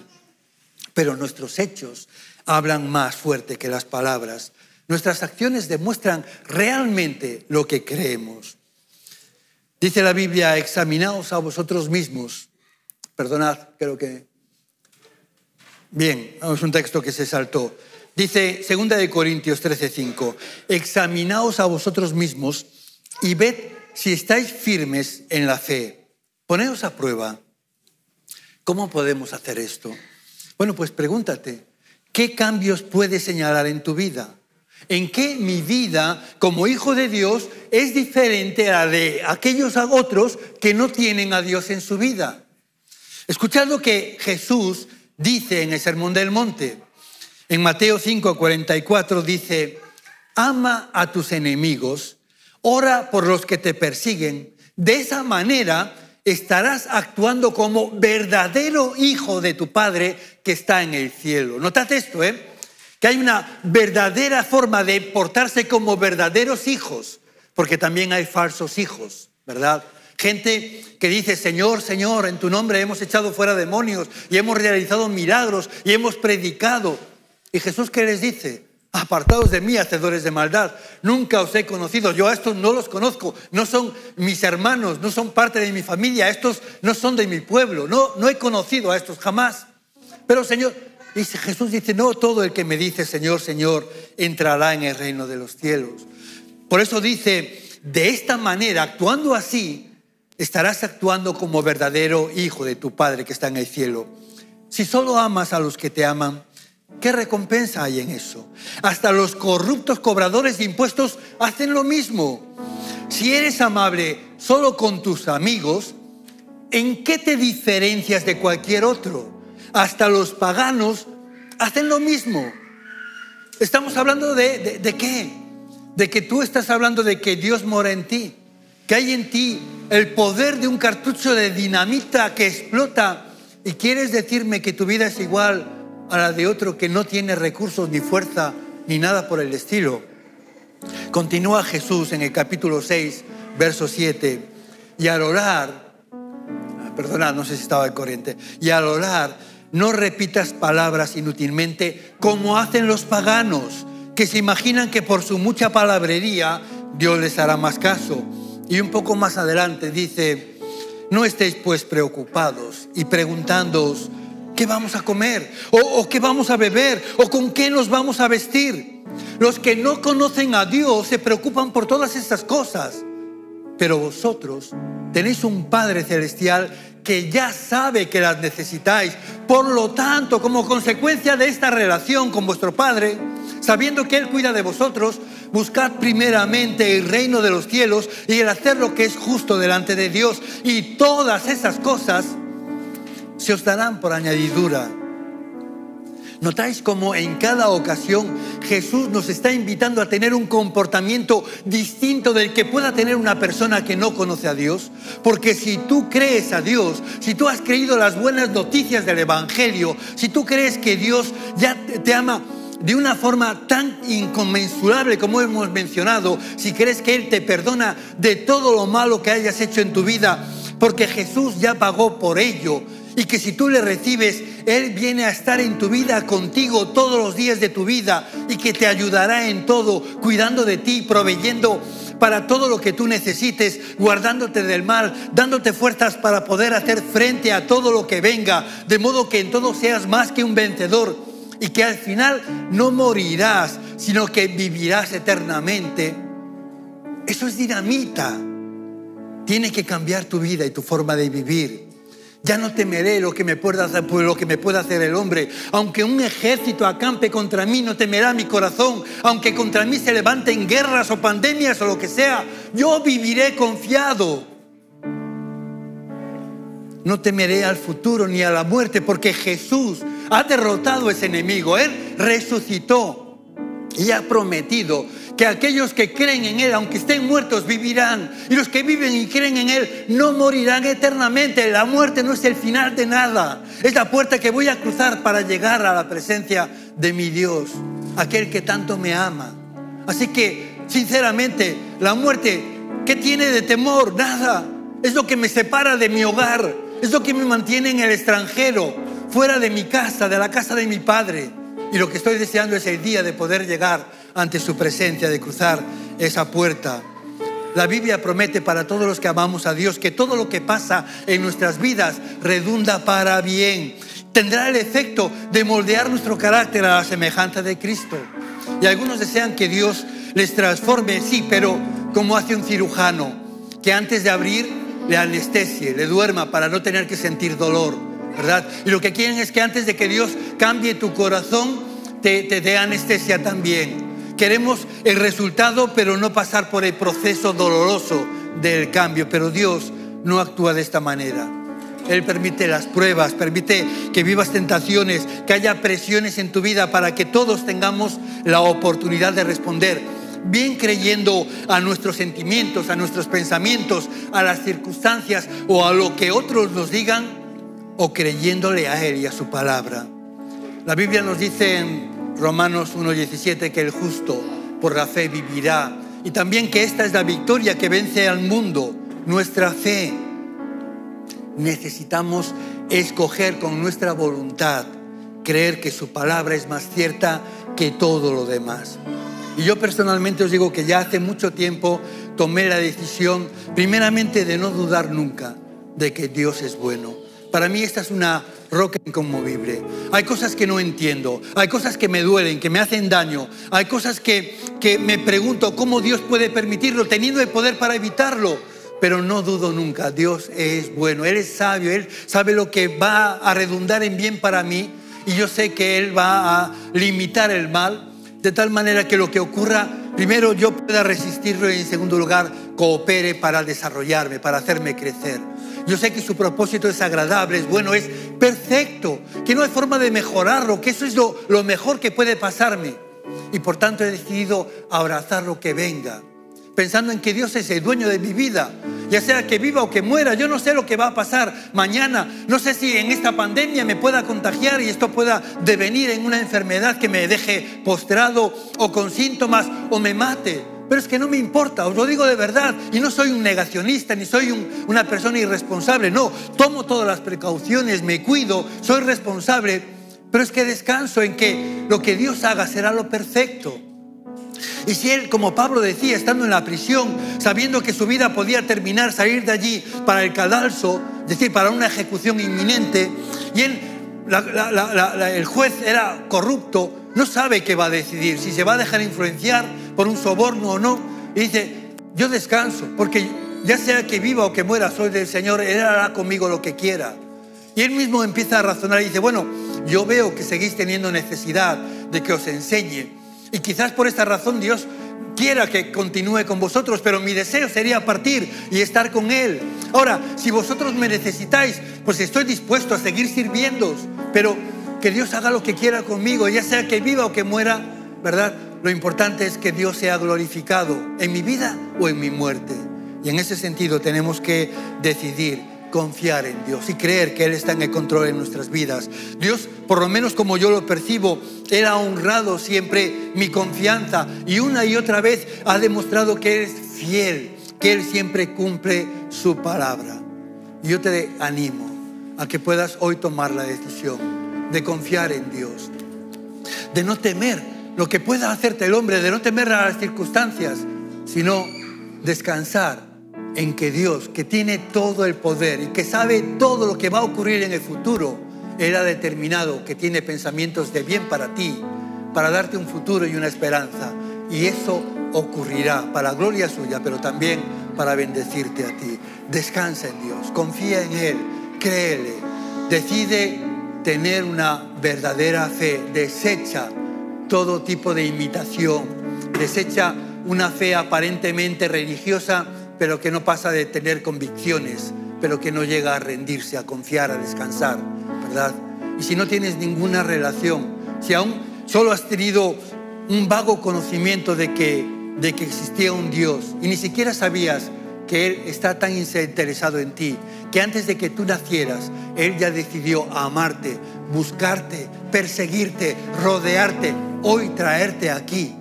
S1: pero nuestros hechos hablan más fuerte que las palabras. Nuestras acciones demuestran realmente lo que creemos. Dice la Biblia, examinaos a vosotros mismos. Perdonad, creo que... Bien, es un texto que se saltó. Dice 2 de Corintios 13:5, examinaos a vosotros mismos y ved si estáis firmes en la fe. Poneos a prueba. ¿Cómo podemos hacer esto? Bueno, pues pregúntate, ¿qué cambios puedes señalar en tu vida? En qué mi vida como hijo de Dios es diferente a la de aquellos otros que no tienen a Dios en su vida. Escuchad lo que Jesús dice en el Sermón del Monte. En Mateo 5, 44 dice, ama a tus enemigos, ora por los que te persiguen. De esa manera estarás actuando como verdadero hijo de tu Padre que está en el cielo. Notad esto, ¿eh? Hay una verdadera forma de portarse como verdaderos hijos, porque también hay falsos hijos, ¿verdad? Gente que dice, Señor, Señor, en tu nombre hemos echado fuera demonios y hemos realizado milagros y hemos predicado. ¿Y Jesús qué les dice? Apartados de mí, hacedores de maldad. Nunca os he conocido. Yo a estos no los conozco. No son mis hermanos, no son parte de mi familia. Estos no son de mi pueblo. No, no he conocido a estos jamás. Pero Señor, Jesús dice, no todo el que me dice Señor, Señor, entrará en el reino de los cielos. Por eso dice, de esta manera, actuando así, estarás actuando como verdadero hijo de tu Padre que está en el cielo. Si solo amas a los que te aman, ¿qué recompensa hay en eso? Hasta los corruptos cobradores de impuestos hacen lo mismo. Si eres amable solo con tus amigos, ¿en qué te diferencias de cualquier otro? Hasta los paganos hacen lo mismo. Estamos hablando de, de qué? De que tú estás hablando de que Dios mora en ti que hay en ti el poder de un cartucho de dinamita que explota y quieres decirme que tu vida es igual a la de otro que no tiene recursos ni fuerza ni nada por el estilo. Continúa Jesús en el capítulo 6, verso 7, y al orar, perdona, no sé si estaba de corriente, y al orar no repitas palabras inútilmente como hacen los paganos, que se imaginan que por su mucha palabrería Dios les hará más caso. Y un poco más adelante dice, no estéis pues preocupados y preguntándoos, ¿qué vamos a comer? ¿O, qué vamos a beber? ¿O con qué nos vamos a vestir? Los que no conocen a Dios se preocupan por todas estas cosas. Pero vosotros tenéis un Padre Celestial que ya sabe que las necesitáis. Por lo tanto, como consecuencia de esta relación con vuestro Padre, sabiendo que Él cuida de vosotros, buscad primeramente el reino de los cielos y el hacer lo que es justo delante de Dios. Y todas esas cosas se os darán por añadidura. ¿Notáis cómo en cada ocasión Jesús nos está invitando a tener un comportamiento distinto del que pueda tener una persona que no conoce a Dios? Porque si tú crees a Dios, si tú has creído las buenas noticias del Evangelio, si tú crees que Dios ya te ama de una forma tan inconmensurable como hemos mencionado, si crees que Él te perdona de todo lo malo que hayas hecho en tu vida, porque Jesús ya pagó por ello, y que si tú le recibes, Él viene a estar en tu vida contigo todos los días de tu vida y que te ayudará en todo, cuidando de ti, proveyendo para todo lo que tú necesites, guardándote del mal, dándote fuerzas para poder hacer frente a todo lo que venga, de modo que en todo seas más que un vencedor y que al final no morirás, sino que vivirás eternamente. Eso es dinamita. Tiene que cambiar tu vida y tu forma de vivir. Ya no temeré lo que me pueda hacer, lo que me pueda hacer el hombre. Aunque un ejército acampe contra mí, no temerá mi corazón. Aunque contra mí se levanten guerras o pandemias o lo que sea, yo viviré confiado. No temeré al futuro ni a la muerte, porque Jesús ha derrotado a ese enemigo. Él resucitó y ha prometido que aquellos que creen en Él, aunque estén muertos, vivirán. Y los que viven y creen en Él no morirán eternamente. La muerte no es el final de nada. Es la puerta que voy a cruzar para llegar a la presencia de mi Dios, aquel que tanto me ama. Así que, sinceramente, la muerte, ¿qué tiene de temor? Nada. Es lo que me separa de mi hogar. Es lo que me mantiene en el extranjero fuera de mi casa, de la casa de mi padre. Y lo que estoy deseando es el día de poder llegar ante su presencia, de cruzar esa puerta. La Biblia promete para todos los que amamos a Dios que todo lo que pasa en nuestras vidas redunda para bien. Tendrá el efecto de moldear nuestro carácter a la semejanza de Cristo. Y algunos desean que Dios les transforme, sí, pero como hace un cirujano, que antes de abrir le anestesie, le duerma para no tener que sentir dolor. Y lo que quieren es que antes de que Dios cambie tu corazón, te, te dé anestesia también. Queremos el resultado, pero no pasar por el proceso doloroso del cambio. Pero Dios no actúa de esta manera. Él permite las pruebas, permite que vivas tentaciones, que haya presiones en tu vida para que todos tengamos la oportunidad de responder bien creyendo a nuestros sentimientos, a nuestros pensamientos, a las circunstancias o a lo que otros nos digan, o creyéndole a Él y a su palabra. La Biblia nos dice Romanos 1.17 que el justo por la fe vivirá y también que esta es la victoria que vence al mundo, nuestra fe. Necesitamos escoger con nuestra voluntad, creer que su palabra es más cierta que todo lo demás. Y yo personalmente os digo que ya hace mucho tiempo tomé la decisión, primeramente, de no dudar nunca de que Dios es bueno. Para mí esta es una roca inconmovible. Hay cosas que no entiendo, hay cosas que me duelen, que me hacen daño, hay cosas que, que me pregunto cómo Dios puede permitirlo, teniendo el poder para evitarlo. Pero no dudo nunca, Dios es bueno, Él es sabio, Él sabe lo que va a redundar en bien para mí y yo sé que Él va a limitar el mal de tal manera que lo que ocurra, primero yo pueda resistirlo y en segundo lugar coopere para desarrollarme, para hacerme crecer. Yo sé que su propósito es agradable, es bueno, es perfecto, que no hay forma de mejorarlo, que eso es lo, mejor que puede pasarme. Y por tanto he decidido abrazar lo que venga pensando en que Dios es el dueño de mi vida, ya sea que viva o que muera. Yo no sé lo que va a pasar mañana, no sé si en esta pandemia me pueda contagiar y esto pueda devenir en una enfermedad que me deje postrado o con síntomas o me mate. Pero es que no me importa, os lo digo de verdad, y no soy un negacionista ni soy una persona irresponsable, no, tomo todas las precauciones, me cuido, soy responsable, pero es que descanso en que lo que Dios haga será lo perfecto. Y si él, como Pablo decía, estando en la prisión, sabiendo que su vida podía terminar, salir de allí para el cadalso, es decir, para una ejecución inminente, y él, el juez era corrupto, no sabe qué va a decidir, si se va a dejar influenciar por un soborno o no. Y dice, yo descanso, porque ya sea que viva o que muera, soy del Señor, Él hará conmigo lo que quiera. Y él mismo empieza a razonar y dice, bueno, yo veo que seguís teniendo necesidad de que os enseñe y quizás por esta razón Dios quiera que continúe con vosotros, pero mi deseo sería partir y estar con Él. Ahora, si vosotros me necesitáis, pues estoy dispuesto a seguir sirviéndoos, pero que Dios haga lo que quiera conmigo, ya sea que viva o que muera, ¿verdad? Lo importante es que Dios sea glorificado en mi vida o en mi muerte. Y en ese sentido tenemos que decidir confiar en Dios y creer que Él está en el control de nuestras vidas. Dios, por lo menos como yo lo percibo, Él ha honrado siempre mi confianza y una y otra vez ha demostrado que Él es fiel, que Él siempre cumple su palabra. Y yo te animo a que puedas hoy tomar la decisión de confiar en Dios, de no temer lo que pueda hacerte el hombre, de no temer a las circunstancias, sino descansar en que Dios, que tiene todo el poder y que sabe todo lo que va a ocurrir en el futuro, Él ha determinado que tiene pensamientos de bien para ti, para darte un futuro y una esperanza. Y eso ocurrirá para gloria suya, pero también para bendecirte a ti. Descansa en Dios, confía en Él, créele, decide tener una verdadera fe, desecha todo tipo de imitación, desecha una fe aparentemente religiosa pero que no pasa de tener convicciones, pero que no llega a rendirse, a confiar, a descansar, ¿verdad? Y si no tienes ninguna relación, si aún solo has tenido un vago conocimiento de que, de que existía un Dios y ni siquiera sabías que Él está tan interesado en ti, que antes de que tú nacieras, Él ya decidió amarte, buscarte, perseguirte, rodearte, hoy traerte aquí,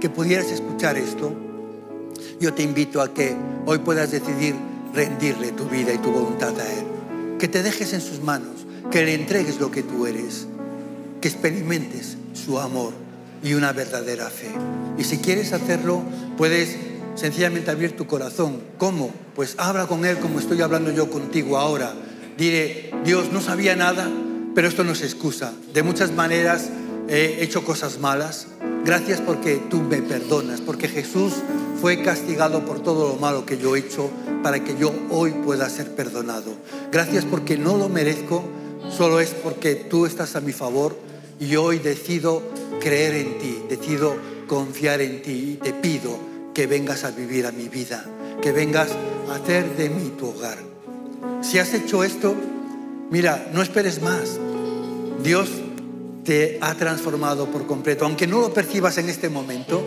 S1: que pudieras escuchar esto yo te invito a que hoy puedas decidir rendirle tu vida y tu voluntad a Él. Que te dejes en sus manos, que le entregues lo que tú eres, que experimentes su amor y una verdadera fe. Y si quieres hacerlo, puedes sencillamente abrir tu corazón. ¿Cómo? Pues habla con Él como estoy hablando yo contigo ahora. Dile, Dios, no sabía nada, pero esto no es excusa. De muchas maneras he hecho cosas malas. Gracias porque tú me perdonas, porque Jesús fue castigado por todo lo malo que yo he hecho para que yo hoy pueda ser perdonado. Gracias porque no lo merezco, solo es porque tú estás a mi favor y hoy decido creer en ti, decido confiar en ti y te pido que vengas a vivir a mi vida, que vengas a hacer de mí tu hogar. Si has hecho esto, mira, no esperes más. Dios te ha transformado por completo, aunque no lo percibas en este momento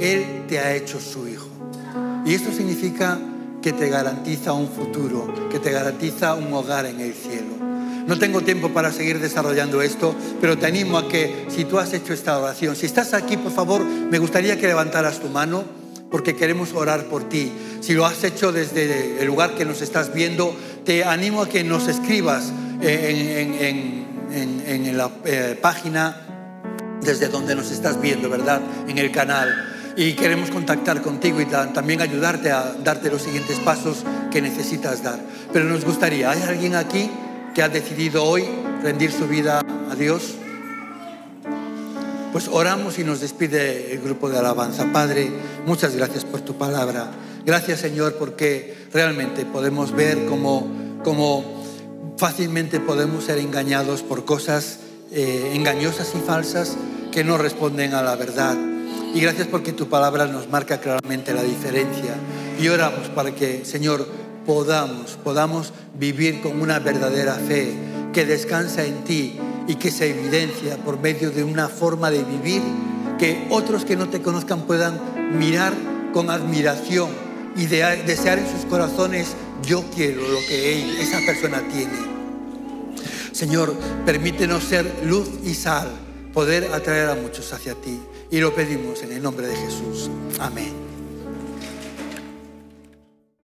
S1: Él te ha hecho su hijo. Y esto significa que te garantiza un futuro, que te garantiza un hogar en el cielo. No tengo tiempo para seguir desarrollando esto, pero te animo a que si tú has hecho esta oración, si estás aquí, por favor, me gustaría que levantaras tu mano porque queremos orar por ti. Si lo has hecho desde el lugar que nos estás viendo, te animo a que nos escribas en, la eh, página desde donde nos estás viendo, ¿verdad? En el canal. Y queremos contactar contigo y también ayudarte a darte los siguientes pasos que necesitas dar. Pero nos gustaría, ¿hay alguien aquí? que ha decidido hoy rendir su vida a Dios? Pues oramos y nos despide el grupo de alabanza. Padre, muchas gracias por tu palabra. Gracias Señor porque realmente podemos ver cómo, fácilmente podemos ser engañados por cosas eh, engañosas y falsas que no responden a la verdad. Y gracias porque tu palabra nos marca claramente la diferencia. Y oramos para que, Señor, podamos, podamos vivir con una verdadera fe que descansa en ti y que se evidencia por medio de una forma de vivir que otros que no te conozcan puedan mirar con admiración y desear en sus corazones, yo quiero lo que esa persona tiene. Señor, permítenos ser luz y sal, poder atraer a muchos hacia ti. Y lo pedimos en el nombre de Jesús. Amén.